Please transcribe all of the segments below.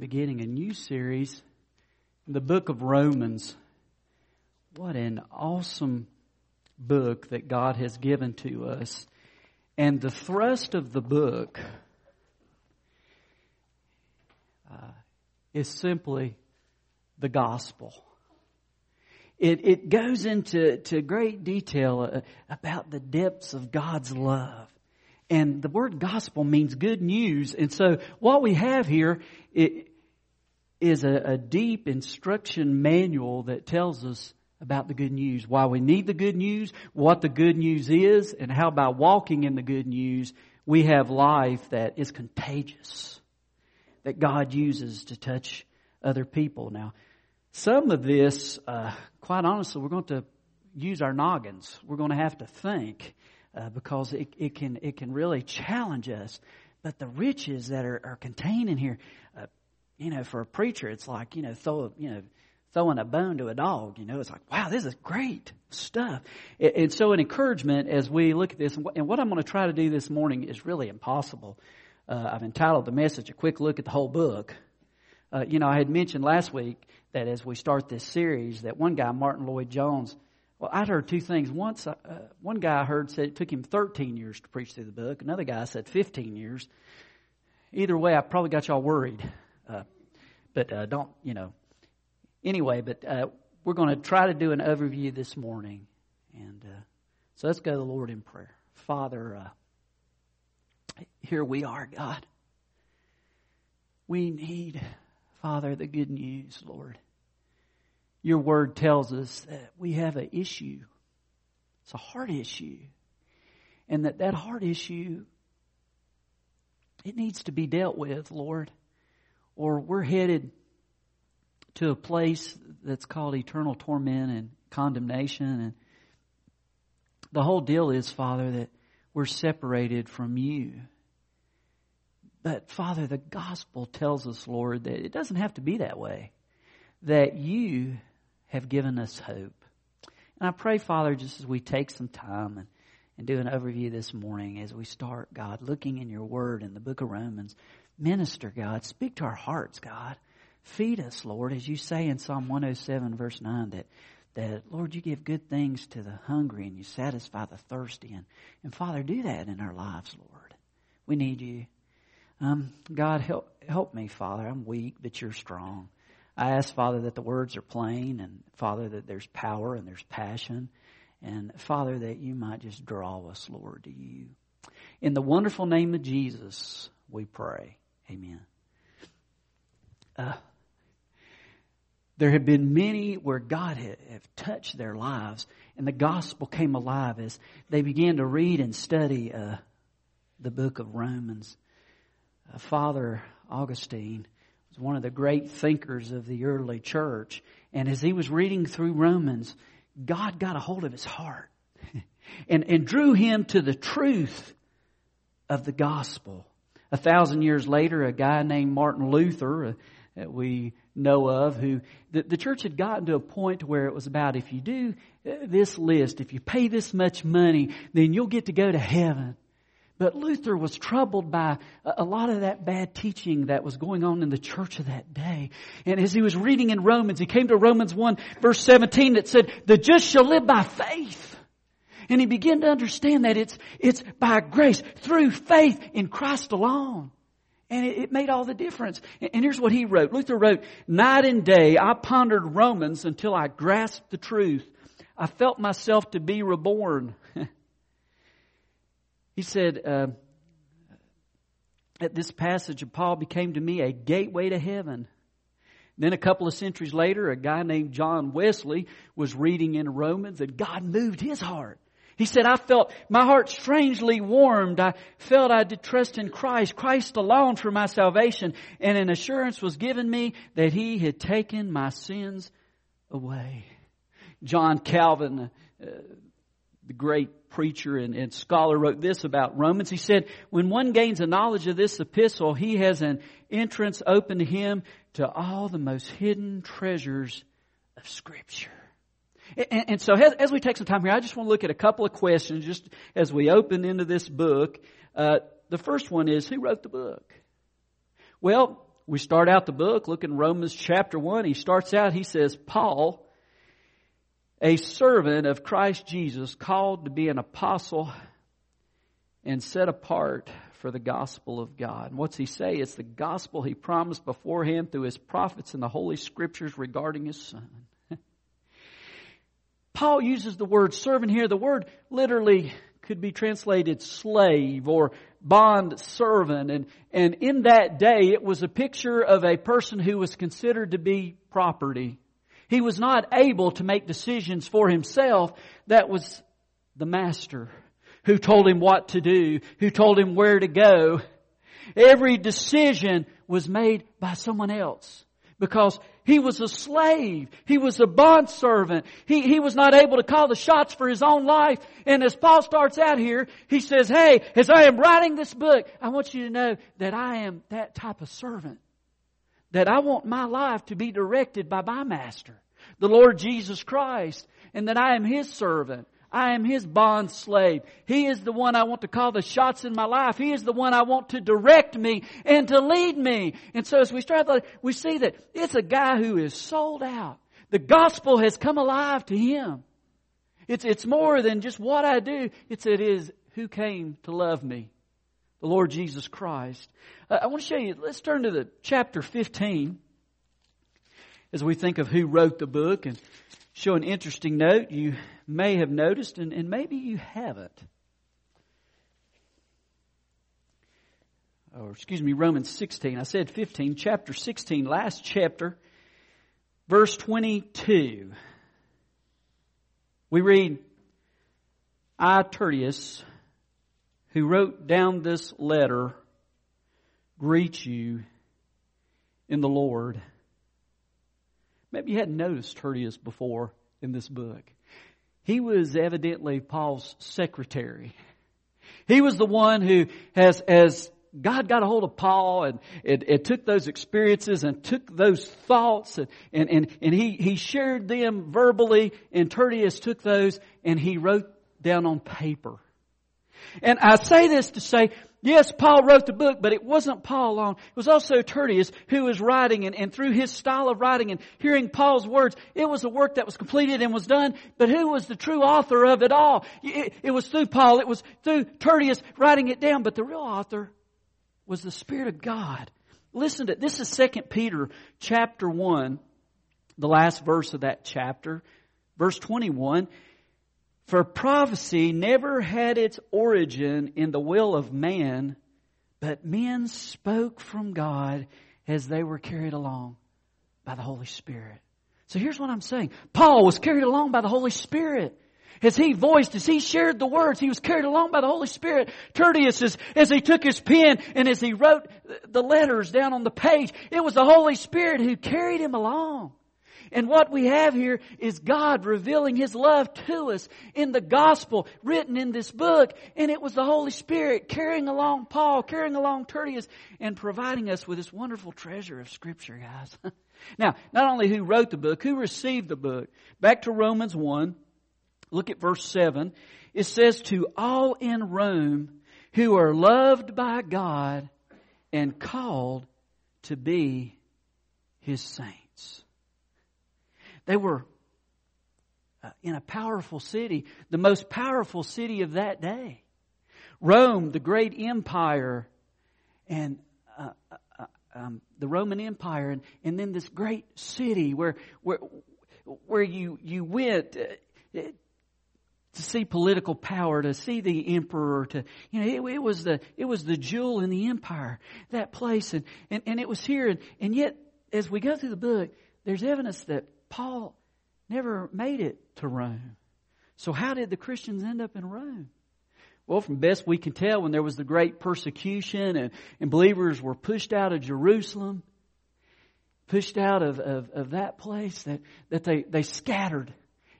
beginning a new series in the book of Romans. What an awesome book that God has given to us. And the thrust of the book uh, is simply the gospel. It, it goes into to great detail uh, about the depths of God's love. And the word gospel means good news. And so what we have here is a, a deep instruction manual that tells us about the good news, why we need the good news, what the good news is, and how by walking in the good news, we have life that is contagious, that God uses to touch other people. Now, some of this, uh, quite honestly, we're going to use our noggins. We're going to have to think uh, because it, it can it can really challenge us. But the riches that are, are contained in here, uh, you know, for a preacher, it's like you know, throw you know, throwing a bone to a dog. You know, it's like, wow, this is great stuff. And so, an encouragement as we look at this, and what I'm going to try to do this morning is really impossible. Uh, I've entitled the message "A Quick Look at the Whole Book." Uh, you know, I had mentioned last week that as we start this series, that one guy, Martyn Lloyd-Jones, well, I'd heard two things. Once, uh, one guy I heard said it took him 13 years to preach through the book. Another guy said 15 years. Either way, I probably got y'all worried. But uh, don't, you know. Anyway, but uh, we're going to try to do an overview this morning. And uh, so let's go to the Lord in prayer. Father, uh, here we are, God. We need Father, the good news, Lord. Your word tells us that we have an issue. It's a heart issue. And that that heart issue, it needs to be dealt with, Lord. Or we're headed to a place that's called eternal torment and condemnation. And the whole deal is, Father, that we're separated from you. But Father, the gospel tells us, Lord, that it doesn't have to be that way. That you have given us hope. And I pray, Father, just as we take some time and, and do an overview this morning, as we start, God, looking in your word in the book of Romans, minister, God, speak to our hearts, God. Feed us, Lord, as you say in Psalm 107, verse 9, that, that, Lord, you give good things to the hungry and you satisfy the thirsty. And, and Father, do that in our lives, Lord. We need you. Um, God, help, help me, Father. I'm weak, but you're strong. I ask, Father, that the words are plain, and Father, that there's power and there's passion. And Father, that you might just draw us, Lord, to you. In the wonderful name of Jesus, we pray. Amen. Uh, there have been many where God have touched their lives, and the gospel came alive as they began to read and study uh, the book of Romans. Uh, Father Augustine was one of the great thinkers of the early church. And as he was reading through Romans, God got a hold of his heart and, and drew him to the truth of the gospel. A thousand years later, a guy named Martin Luther, uh, that we know of, who the, the church had gotten to a point where it was about if you do uh, this list, if you pay this much money, then you'll get to go to heaven. But Luther was troubled by a lot of that bad teaching that was going on in the church of that day. And as he was reading in Romans, he came to Romans 1 verse 17 that said, the just shall live by faith. And he began to understand that it's, it's by grace, through faith in Christ alone. And it, it made all the difference. And, and here's what he wrote. Luther wrote, night and day I pondered Romans until I grasped the truth. I felt myself to be reborn. He said, uh, at this passage of Paul became to me a gateway to heaven. Then a couple of centuries later, a guy named John Wesley was reading in Romans and God moved his heart. He said, I felt my heart strangely warmed. I felt I did trust in Christ, Christ alone for my salvation. And an assurance was given me that He had taken my sins away. John Calvin, uh, the great preacher and, and, scholar wrote this about Romans. He said, when one gains a knowledge of this epistle, he has an entrance open to him to all the most hidden treasures of scripture. And, and so as, as, we take some time here, I just want to look at a couple of questions just as we open into this book. Uh, the first one is, who wrote the book? Well, We start out the book, look in Romans chapter 1. He starts out, he says, Paul, a servant of Christ Jesus, called to be an apostle and set apart for the gospel of God. And what's he say? It's the gospel he promised beforehand through his prophets in the Holy Scriptures regarding his son. Paul uses the word servant here. The word literally could be translated slave or bond servant. And, and in that day, it was a picture of a person who was considered to be property. He was not able to make decisions for himself. That was the master who told him what to do, who told him where to go. Every decision was made by someone else because he was a slave. He was a bond servant. He, he was not able to call the shots for his own life. And as Paul starts out here, he says, hey, as I am writing this book, I want you to know that I am that type of servant. That I want my life to be directed by my master, the Lord Jesus Christ, and that I am his servant. I am His bond slave. He is the one I want to call the shots in my life. He is the one I want to direct me and to lead me. And so as we start, we see that it's a guy who is sold out. The gospel has come alive to him. It's, it's more than just what I do. It's, it is who came to love me. The Lord Jesus Christ. Uh, I want to show you, let's turn to the chapter 15 as we think of who wrote the book and show an interesting note you may have noticed, and, and maybe you haven't. Or, excuse me, Romans 16. I said 15, chapter 16, last chapter, verse 22. We read, I, Tertius, who wrote down this letter, greet you in the Lord. Maybe you hadn't noticed Tertius before in this book. He was evidently Paul's secretary. He was the one who has, as God got a hold of Paul and it, it took those experiences and took those thoughts and, and, and, and he, he shared them verbally and Tertius took those and he wrote down on paper. And I say this to say Yes, Paul wrote the book, but it wasn't Paul alone. It was also Tertius who was writing and, and through his style of writing and hearing Paul's words, it was a work that was completed and was done, but who was the true author of it all? It, it was through Paul, it was through Tertius writing it down, but the real author was the Spirit of God. Listen to, this is Second Peter chapter 1, the last verse of that chapter, verse 21. For prophecy never had its origin in the will of man, but men spoke from God as they were carried along by the Holy Spirit. So here's what I'm saying. Paul was carried along by the Holy Spirit. As he voiced, as he shared the words, he was carried along by the Holy Spirit. Tertius, as, as he took his pen and as he wrote the letters down on the page, it was the Holy Spirit who carried him along. And what we have here is God revealing His love to us in the gospel written in this book. And it was the Holy Spirit carrying along Paul, carrying along Tertius, and providing us with this wonderful treasure of Scripture, guys. now, not only who wrote the book, who received the book. Back to Romans 1, look at verse 7. It says, To all in Rome who are loved by God and called to be His saints. They were uh, in a powerful city, the most powerful city of that day. Rome, the great empire, and uh, uh, uh, um, the Roman Empire, and, and then this great city where where where you you went uh, to see political power, to see the emperor, to you know it, it, was the it was the jewel in the empire that place, and and, and it was here, and, and yet as we go through the book, there's evidence that Paul never made it to Rome. So how did the Christians end up in Rome? Well, from best we can tell, when there was the great persecution and, and believers were pushed out of Jerusalem, pushed out of, of, of that place, that, that they, they scattered.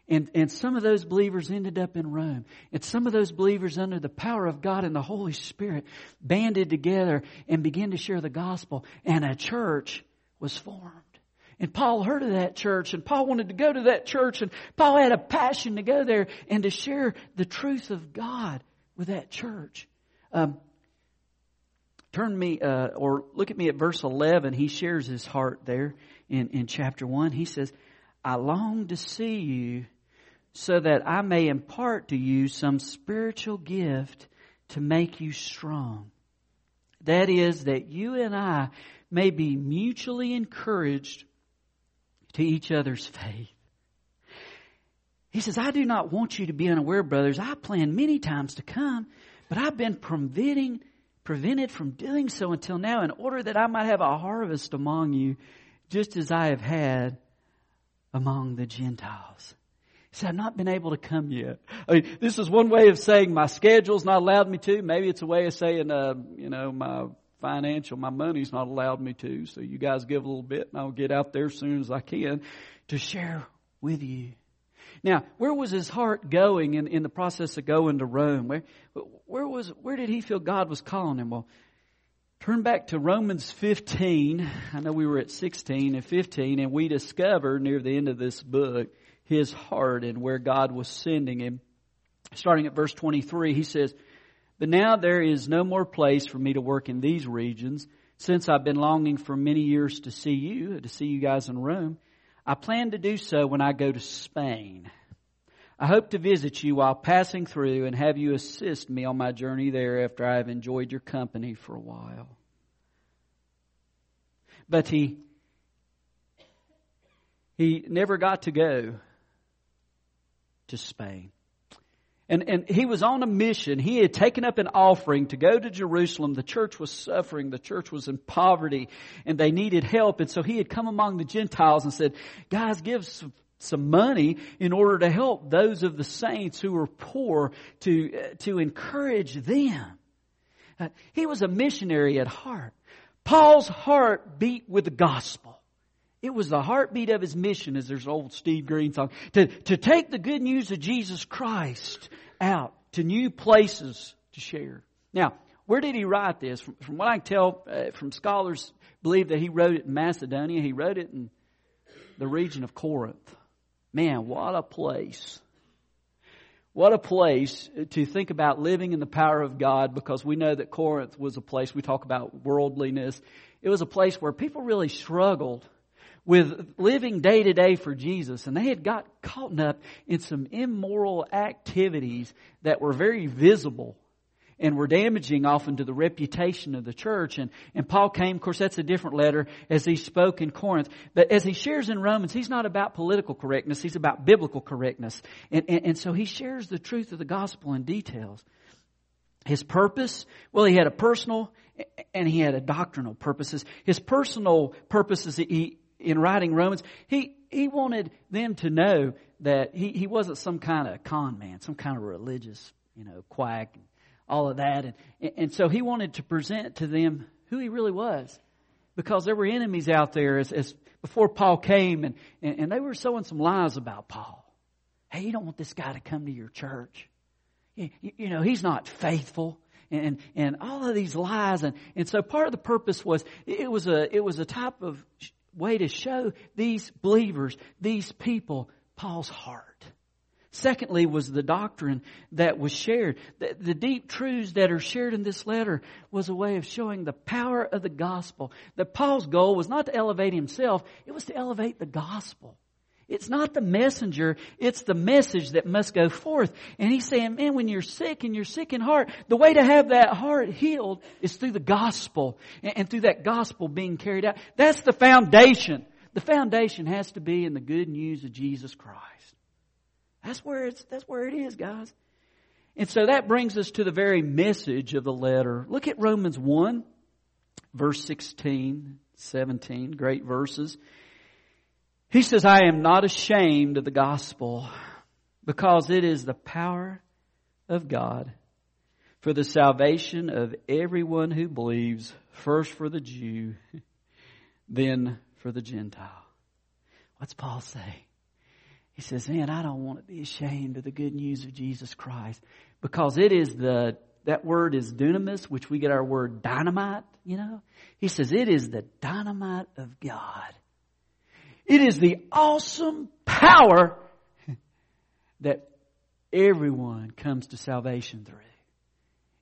And, and some of those believers ended up in Rome. And some of those believers, under the power of God and the Holy Spirit, banded together and began to share the gospel. And a church was formed. And Paul heard of that church and Paul wanted to go to that church and Paul had a passion to go there and to share the truth of God with that church. Um, Turn me, uh, or look at me at verse 11. He shares his heart there in, in chapter 1. He says, I long to see you so that I may impart to you some spiritual gift to make you strong. That is, that you and I may be mutually encouraged to each other's faith. He says, I do not want you to be unaware, brothers. I planned many times to come, but I've been preventing, prevented from doing so until now in order that I might have a harvest among you, just as I have had among the Gentiles. He said, I've not been able to come yet. I mean, this is one way of saying my schedule's not allowed me to. Maybe it's a way of saying, uh, you know, my financial, my money's not allowed me to. So you guys give a little bit and I'll get out there as soon as I can to share with you. Now, where was his heart going in, in the process of going to Rome? Where, where was, where did he feel God was calling him? Well, turn back to Romans 15. I know we were at 16 and 15 and we discover near the end of this book his heart and where God was sending him. Starting at verse 23, he says, But now there is no more place for me to work in these regions, since I've been longing for many years to see you, to see you guys in Rome. I plan to do so when I go to Spain. I hope to visit you while passing through and have you assist me on my journey there after I have enjoyed your company for a while. But he, he never got to go to Spain. And, and he was on a mission. He had taken up an offering to go to Jerusalem. The church was suffering. The church was in poverty and they needed help. And so he had come among the Gentiles and said, guys, give some, some money in order to help those of the saints who were poor to, to encourage them. Uh, he was a missionary at heart. Paul's heart beat with the gospel. It was the heartbeat of his mission, as there's an old Steve Green song, to, to take the good news of Jesus Christ out to new places to share. Now, where did he write this? From, from what I can tell uh, from scholars, believe that he wrote it in Macedonia. He wrote it in the region of Corinth. Man, what a place. What a place to think about living in the power of God because we know that Corinth was a place, we talk about worldliness. It was a place where people really struggled with living day to day for Jesus, and they had got caught up in some immoral activities that were very visible and were damaging often to the reputation of the church. And, and Paul came, of course, that's a different letter as he spoke in Corinth. But as he shares in Romans, he's not about political correctness, he's about biblical correctness. And, and, and so he shares the truth of the gospel in details. His purpose, well, he had a personal and he had a doctrinal purposes. His personal purposes, he, in writing Romans, he, he wanted them to know that he, he wasn't some kind of con man, some kind of religious, you know, quack, and all of that. And, and so he wanted to present to them who he really was. Because there were enemies out there as, as before Paul came and, and, and they were sowing some lies about Paul. Hey, you don't want this guy to come to your church. You, you know, he's not faithful and, and all of these lies. And, and so part of the purpose was, it was a, it was a type of way to show these believers, these people, Paul's heart. Secondly was the doctrine that was shared. The, the, deep truths that are shared in this letter was a way of showing the power of the gospel. That Paul's goal was not to elevate himself, it was to elevate the gospel. It's not the messenger, it's the message that must go forth. And he's saying, man, when you're sick and you're sick in heart, the way to have that heart healed is through the gospel and, through that gospel being carried out. That's the foundation. The foundation has to be in the good news of Jesus Christ. That's where it's, that's where it is, guys. And so that brings us to the very message of the letter. Look at Romans 1, verse 16, 17, great verses. He says, I am not ashamed of the gospel because it is the power of God for the salvation of everyone who believes, first for the Jew, then for the Gentile. What's Paul say? He says, man, I don't want to be ashamed of the good news of Jesus Christ because it is the, that word is dunamis, which we get our word dynamite, you know. He says it is the dynamite of God it is the awesome power that everyone comes to salvation through.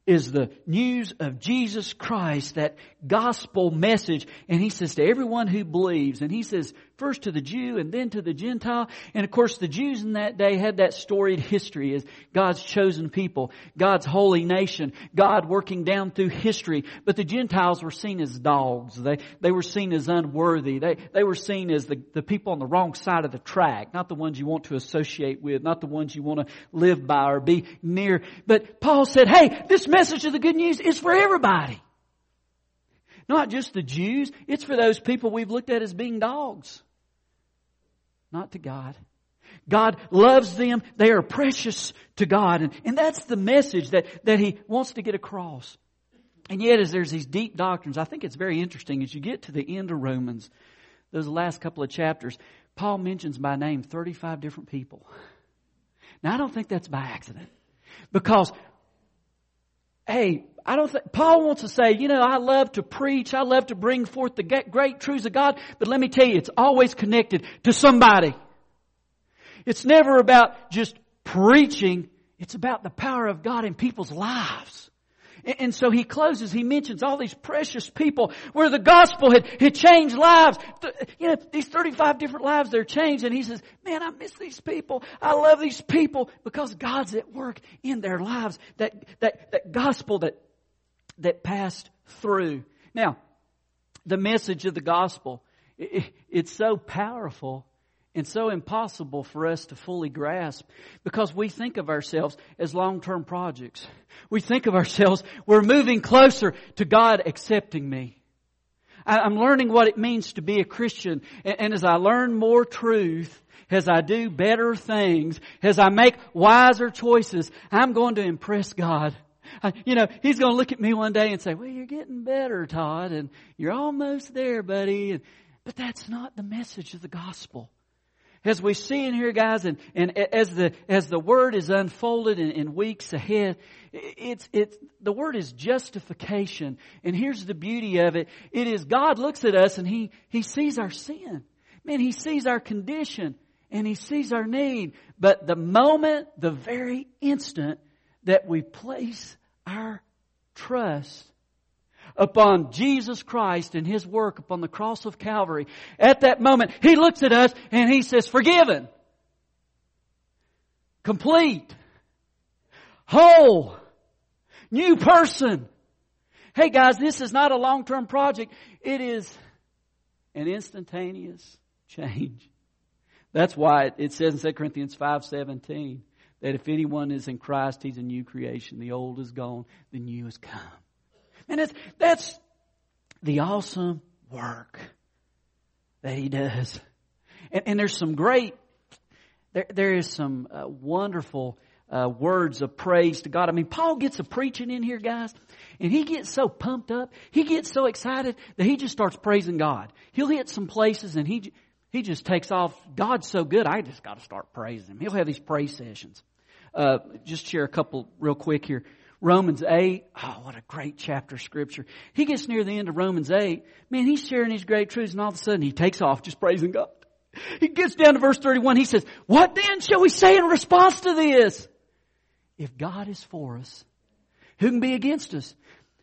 is the news of Jesus Christ, that gospel message. And he says to everyone who believes, and he says first to the Jew and then to the Gentile. And of course the Jews in that day had that storied history as God's chosen people, God's holy nation, God working down through history. But the Gentiles were seen as dogs. They, they were seen as unworthy. They, they were seen as the, the people on the wrong side of the track, not the ones you want to associate with, not the ones you want to live by or be near. But Paul said, hey, this message of the good news is for everybody. Not just the Jews, it's for those people we've looked at as being dogs. Not to God. God loves them. They are precious to God. And, and that's the message that, that He wants to get across. And yet, as there's these deep doctrines, I think it's very interesting as you get to the end of Romans, those last couple of chapters, Paul mentions by name 35 different people. Now, I don't think that's by accident. Because hey, I don't think, Paul wants to say, you know, I love to preach, I love to bring forth the great truths of God, but let me tell you, it's always connected to somebody. It's never about just preaching, it's about the power of God in people's lives. And so he closes, he mentions all these precious people where the gospel had, had changed lives. You know, these 35 different lives they're changed and he says, man, I miss these people. I love these people because God's at work in their lives. That, that, that gospel that, that passed through. Now, the message of the gospel, it, it's so powerful and so impossible for us to fully grasp because we think of ourselves as long-term projects. We think of ourselves, we're moving closer to God accepting me. I'm learning what it means to be a Christian and as I learn more truth, as I do better things, as I make wiser choices, I'm going to impress God. You know, He's going to look at me one day and say, well, you're getting better, Todd, and you're almost there, buddy. But that's not the message of the gospel as we see in here, guys, and, and as the as the word is unfolded in, in weeks ahead, it's it's the word is justification. And here's the beauty of it: it is God looks at us and he he sees our sin. Man, he sees our condition and he sees our need. But the moment, the very instant that we place our trust upon Jesus Christ and His work upon the cross of Calvary, at that moment, He looks at us and He says, forgiven, complete, whole, new person. Hey guys, this is not a long-term project. It is an instantaneous change. That's why it says in 2 Corinthians 5:17 that if anyone is in Christ, he's a new creation. The old is gone, the new has come. And it's, that's the awesome work that he does. And, and there's some great, there, there is some uh, wonderful uh, words of praise to God. I mean, Paul gets a preaching in here, guys, and he gets so pumped up, he gets so excited that he just starts praising God. He'll hit some places and he, he just takes off. God's so good, I just got to start praising him. He'll have these praise sessions. Uh, just share a couple real quick here. Romans 8. Oh, what a great chapter of scripture. He gets near the end of Romans 8. Man, he's sharing these great truths and all of a sudden he takes off just praising God. He gets down to verse 31. He says, what then shall we say in response to this? If God is for us, who can be against us?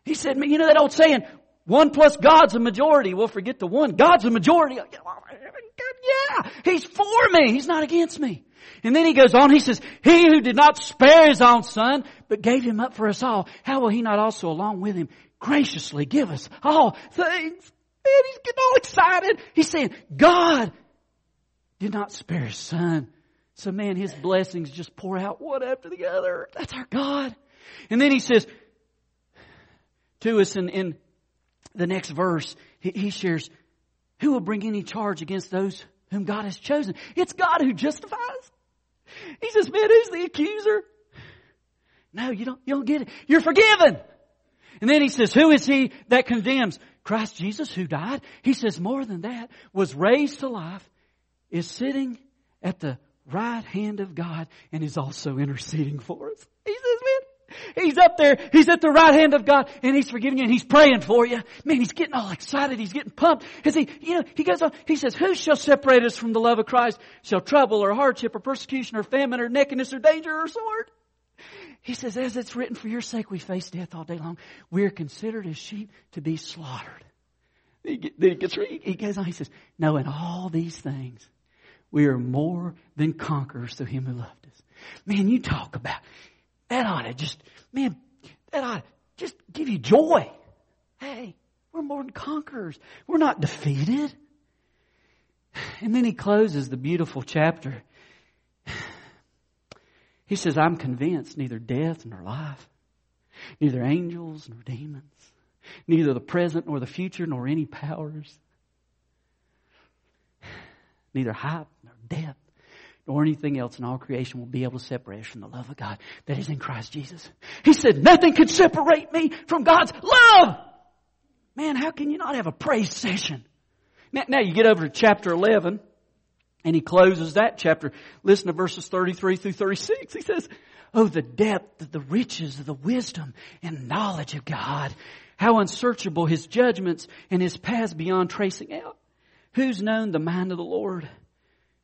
He said, you know that old saying, one plus God's a majority. Well, forget the one. God's a majority. Yeah, He's for me. He's not against me. And then he goes on, he says, He who did not spare his own son, but gave him up for us all, how will he not also along with him graciously give us all things? Man, he's getting all excited. He's saying, God did not spare his son. So man, his blessings just pour out one after the other. That's our God. And then he says to us in, in the next verse, he, he shares, who will bring any charge against those whom God has chosen? It's God who justifies. He says, man, who's the accuser? No, you don't, you don't get it. You're forgiven. And then he says, who is he that condemns? Christ Jesus who died. He says more than that, was raised to life, is sitting at the right hand of God and is also interceding for us. He says, man, he's up there, he's at the right hand of God and he's forgiving you and he's praying for you. Man, he's getting all excited, he's getting pumped. Cause he, you know, he goes on, he says, who shall separate us from the love of Christ? Shall trouble or hardship or persecution or famine or nakedness or danger or sword? He says, as it's written, for your sake we face death all day long. We are considered as sheep to be slaughtered. He gets, he goes on, he says, no, in all these things, we are more than conquerors through him who loved us. Man, you talk about, that ought to just, man, that ought to just give you joy. Hey, we're more than conquerors. We're not defeated. And then he closes the beautiful chapter. He says, I'm convinced neither death nor life, neither angels nor demons, neither the present nor the future nor any powers, neither height nor depth nor anything else in all creation will be able to separate us from the love of God that is in Christ Jesus. He said, nothing can separate me from God's love. Man, how can you not have a praise session? Now, now you get over to chapter 11 and he closes that chapter. Listen to verses 33 through 36. He says, Oh, the depth, of the riches of the wisdom and knowledge of God. How unsearchable his judgments and his paths beyond tracing out. Who's known the mind of the Lord?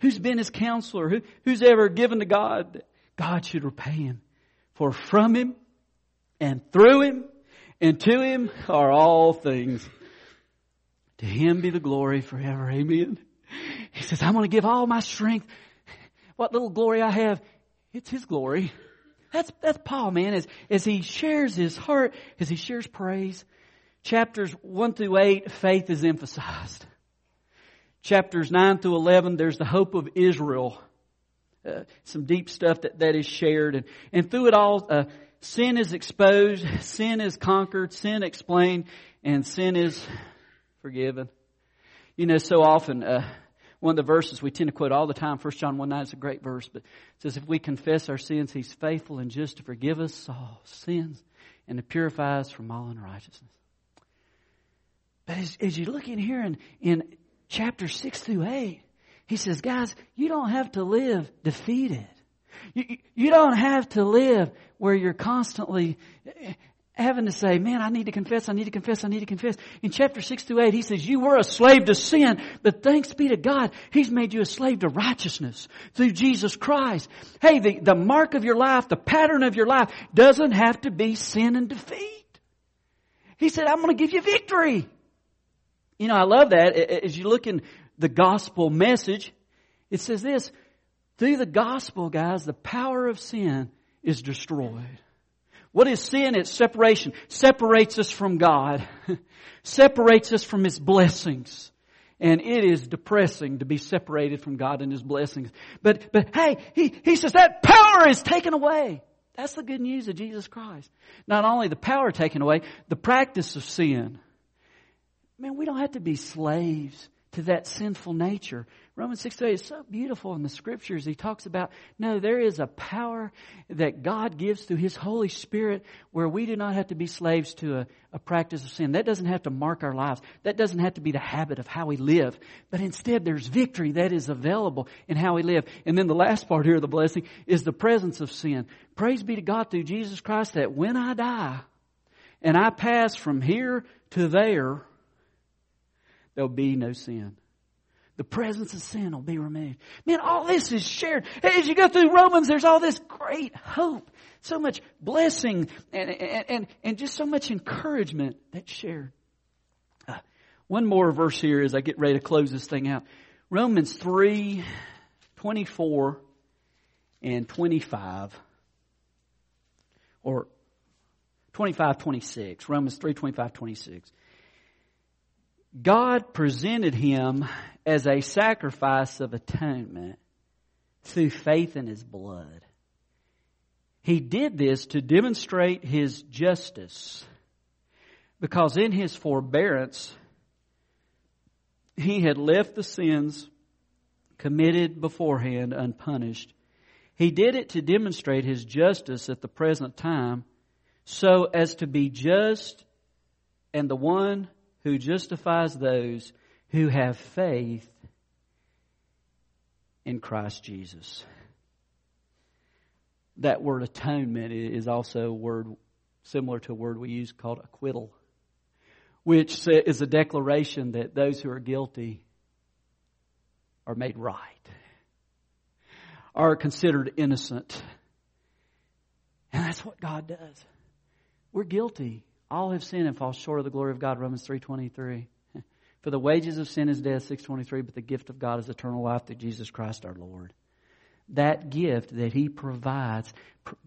Who's been his counselor? Who, who's ever given to God? God should repay him. For from him and through him and to him are all things. To him be the glory forever. Amen. He says, I'm going to give all my strength. What little glory I have, it's his glory. That's, that's Paul, man, as, as he shares his heart, as he shares praise. Chapters 1 through 8, faith is emphasized. Chapters 9 through 11, there's the hope of Israel. Uh, some deep stuff that, that is shared. And, and through it all, uh, sin is exposed, sin is conquered, sin explained, and sin is forgiven. You know, so often, uh, one of the verses we tend to quote all the time, 1 John 1 9 is a great verse, but it says, If we confess our sins, He's faithful and just to forgive us all sins and to purify us from all unrighteousness. But as, as you look in here in, in chapter 6 through 8, he says, guys, you don't have to live defeated. You, you don't have to live where you're constantly having to say, man, I need to confess, I need to confess, I need to confess. In chapter 6 through 8, he says, you were a slave to sin, but thanks be to God, he's made you a slave to righteousness through Jesus Christ. Hey, the, the mark of your life, the pattern of your life doesn't have to be sin and defeat. He said, I'm going to give you victory. You know, I love that. As you look in the gospel message, it says this, through the gospel, guys, the power of sin is destroyed. What is sin? It's separation. Separates us from God. Separates us from His blessings. And it is depressing to be separated from God and His blessings. But, but hey, He, He says that power is taken away. That's the good news of Jesus Christ. Not only the power taken away, the practice of sin. Man, we don't have to be slaves to that sinful nature. Romans 6 8 is so beautiful in the scriptures. He talks about, no, there is a power that God gives through His Holy Spirit where we do not have to be slaves to a, a practice of sin. That doesn't have to mark our lives. That doesn't have to be the habit of how we live. But instead, there's victory that is available in how we live. And then the last part here of the blessing is the presence of sin. Praise be to God through Jesus Christ that when I die and I pass from here to there, there'll be no sin. The presence of sin will be removed. Man, all this is shared. As you go through Romans, there's all this great hope, so much blessing, and, and, and, and just so much encouragement that's shared. Uh, one more verse here as I get ready to close this thing out. Romans 3, 24 and 25. Or 25, 26. Romans 3, 25, 26. God presented him as a sacrifice of atonement through faith in his blood. He did this to demonstrate his justice because in his forbearance he had left the sins committed beforehand unpunished. He did it to demonstrate his justice at the present time so as to be just and the one who justifies those who have faith in Christ Jesus. That word atonement is also a word similar to a word we use called acquittal, which is a declaration that those who are guilty are made right, are considered innocent. And that's what God does. We're guilty. All have sinned and fall short of the glory of God, Romans 3.23. For the wages of sin is death, 623, but the gift of God is eternal life through Jesus Christ our Lord. That gift that He provides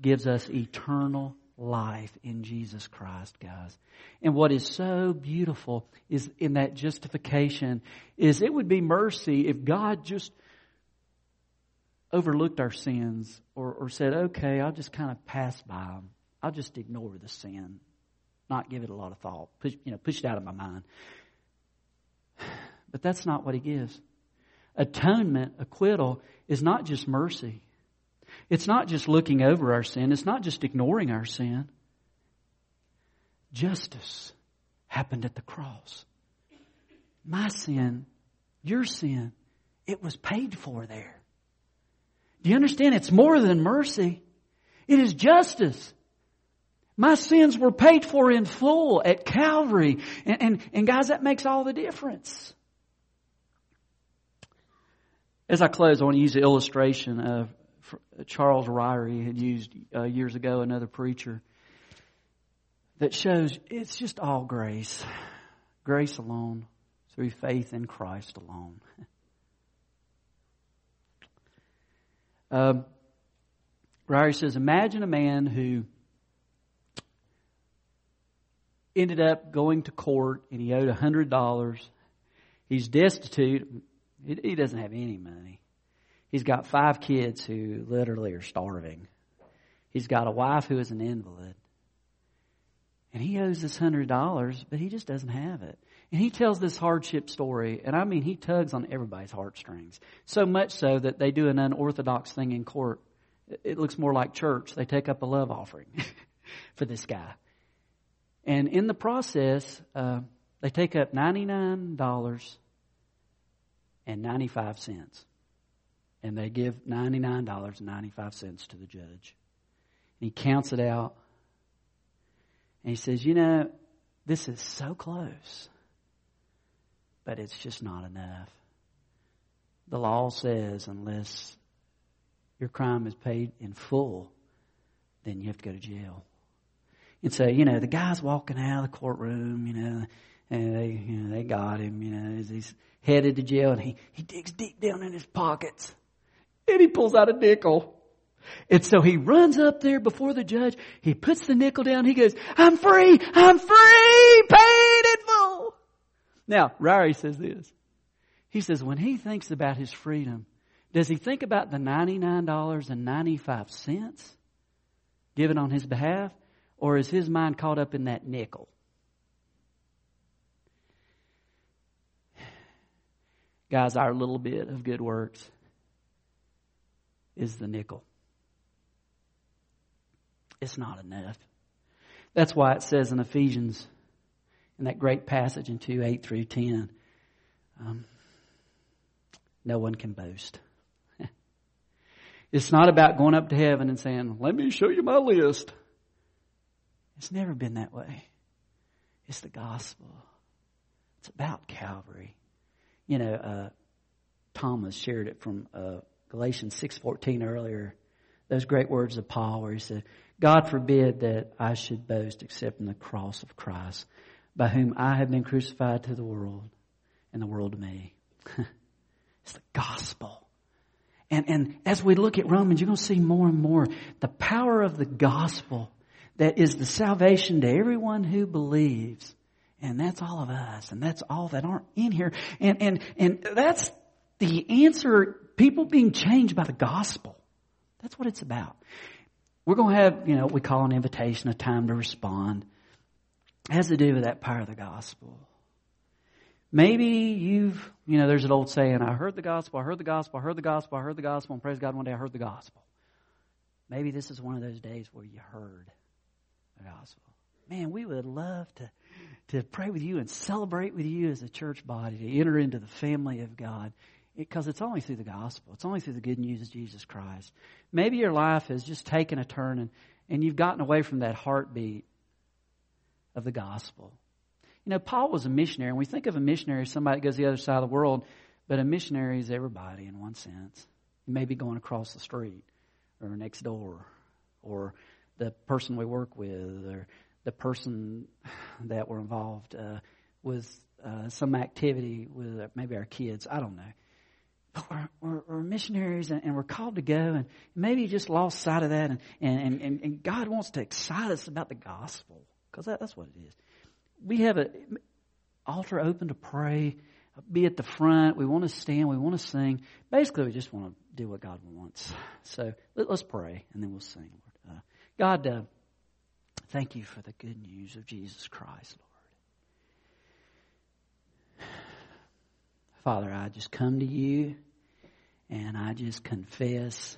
gives us eternal life in Jesus Christ, guys. And what is so beautiful is in that justification is it would be mercy if God just overlooked our sins or, or said, okay, I'll just kind of pass by them. I'll just ignore the sin, not give it a lot of thought, push, you know, push it out of my mind. But that's not what he gives. Atonement, acquittal, is not just mercy. It's not just looking over our sin. It's not just ignoring our sin. Justice happened at the cross. My sin, your sin, it was paid for there. Do you understand? It's more than mercy. It is justice. My sins were paid for in full at Calvary. And, and, and guys, that makes all the difference. As I close, I want to use the illustration of Charles Ryrie had used uh, years ago, another preacher, that shows it's just all grace. Grace alone, through faith in Christ alone. Um, Ryrie says, imagine a man who ended up going to court and he owed a hundred dollars. He's destitute. He doesn't have any money. He's got five kids who literally are starving. He's got a wife who is an invalid. And he owes this hundred dollars, but he just doesn't have it. And he tells this hardship story, and I mean, he tugs on everybody's heartstrings. So much so that they do an unorthodox thing in court. It looks more like church. They take up a love offering for this guy. And in the process, uh, they take up $99 and 95 cents. And they give $99.95 to the judge. And he counts it out. And he says, You know, this is so close, but it's just not enough. The law says, unless your crime is paid in full, then you have to go to jail. And so, you know, the guy's walking out of the courtroom, you know, and they, you know, they got him, you know, as he's headed to jail and he, he digs deep down in his pockets and he pulls out a nickel. And so he runs up there before the judge. He puts the nickel down. He goes, I'm free. I'm free. Paid in full. Now, Ryrie says this. He says when he thinks about his freedom, does he think about the $99.95 given on his behalf? Or is his mind caught up in that nickel? Guys, our little bit of good works is the nickel. It's not enough. That's why it says in Ephesians, in that great passage in 2 8 through 10, um, no one can boast. it's not about going up to heaven and saying, Let me show you my list. It's never been that way. It's the gospel. It's about Calvary. You know, uh, Thomas shared it from uh, Galatians 6.14 earlier. Those great words of Paul where he said, God forbid that I should boast except in the cross of Christ, by whom I have been crucified to the world and the world to me. it's the gospel. And, and as we look at Romans, you're going to see more and more the power of the gospel that is the salvation to everyone who believes. And that's all of us. And that's all that aren't in here. And, and, and that's the answer, people being changed by the gospel. That's what it's about. We're going to have, you know, we call an invitation, a time to respond. It has to do with that power of the gospel. Maybe you've, you know, there's an old saying, I heard the gospel, I heard the gospel, I heard the gospel, I heard the gospel, and praise God, one day I heard the gospel. Maybe this is one of those days where you heard the gospel. Man, we would love to, to pray with you and celebrate with you as a church body, to enter into the family of God. Because it, it's only through the gospel. It's only through the good news of Jesus Christ. Maybe your life has just taken a turn and, and you've gotten away from that heartbeat of the gospel. You know, Paul was a missionary, and we think of a missionary as somebody that goes the other side of the world, but a missionary is everybody in one sense. You may be going across the street or next door or the person we work with or the person that we're involved uh, with uh, some activity with maybe our kids. I don't know. But we're, we're, we're missionaries and, and, we're called to go, and maybe you just lost sight of that. And, and, and, and God wants to excite us about the gospel because that, that's what it is. We have an altar open to pray, be at the front. We want to stand, we want to sing. Basically, we just want to do what God wants. So let, us pray, and then we'll sing, God, uh, thank you for the good news of Jesus Christ, Lord. Father, I just come to you and I just confess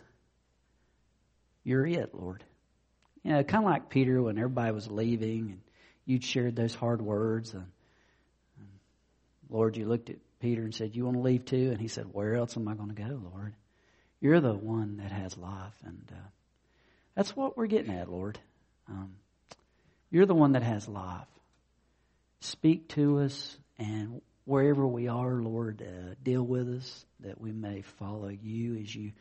you're it, Lord. You know, kind of like Peter when everybody was leaving and you'd shared those hard words. And, and Lord, you looked at Peter and said, You want to leave too? And he said, Where else am I going to go, Lord? You're the one that has life. And uh, that's what we're getting at, Lord. Um, you're the one that has life. Speak to us, and wherever we are, Lord, uh, deal with us that we may follow you as you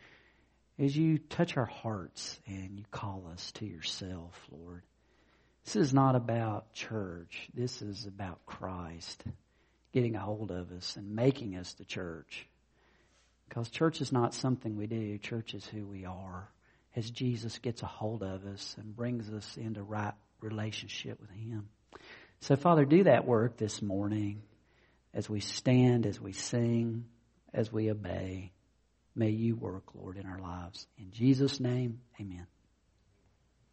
as you touch our hearts and you call us to yourself, Lord. This is not about church. This is about Christ getting a hold of us and making us the church. Because church is not something we do. Church is who we are as Jesus gets a hold of us and brings us into right relationship with Him. So, Father, do that work this morning as we stand, as we sing, as we obey. May you work, Lord, in our lives. In Jesus' name, amen.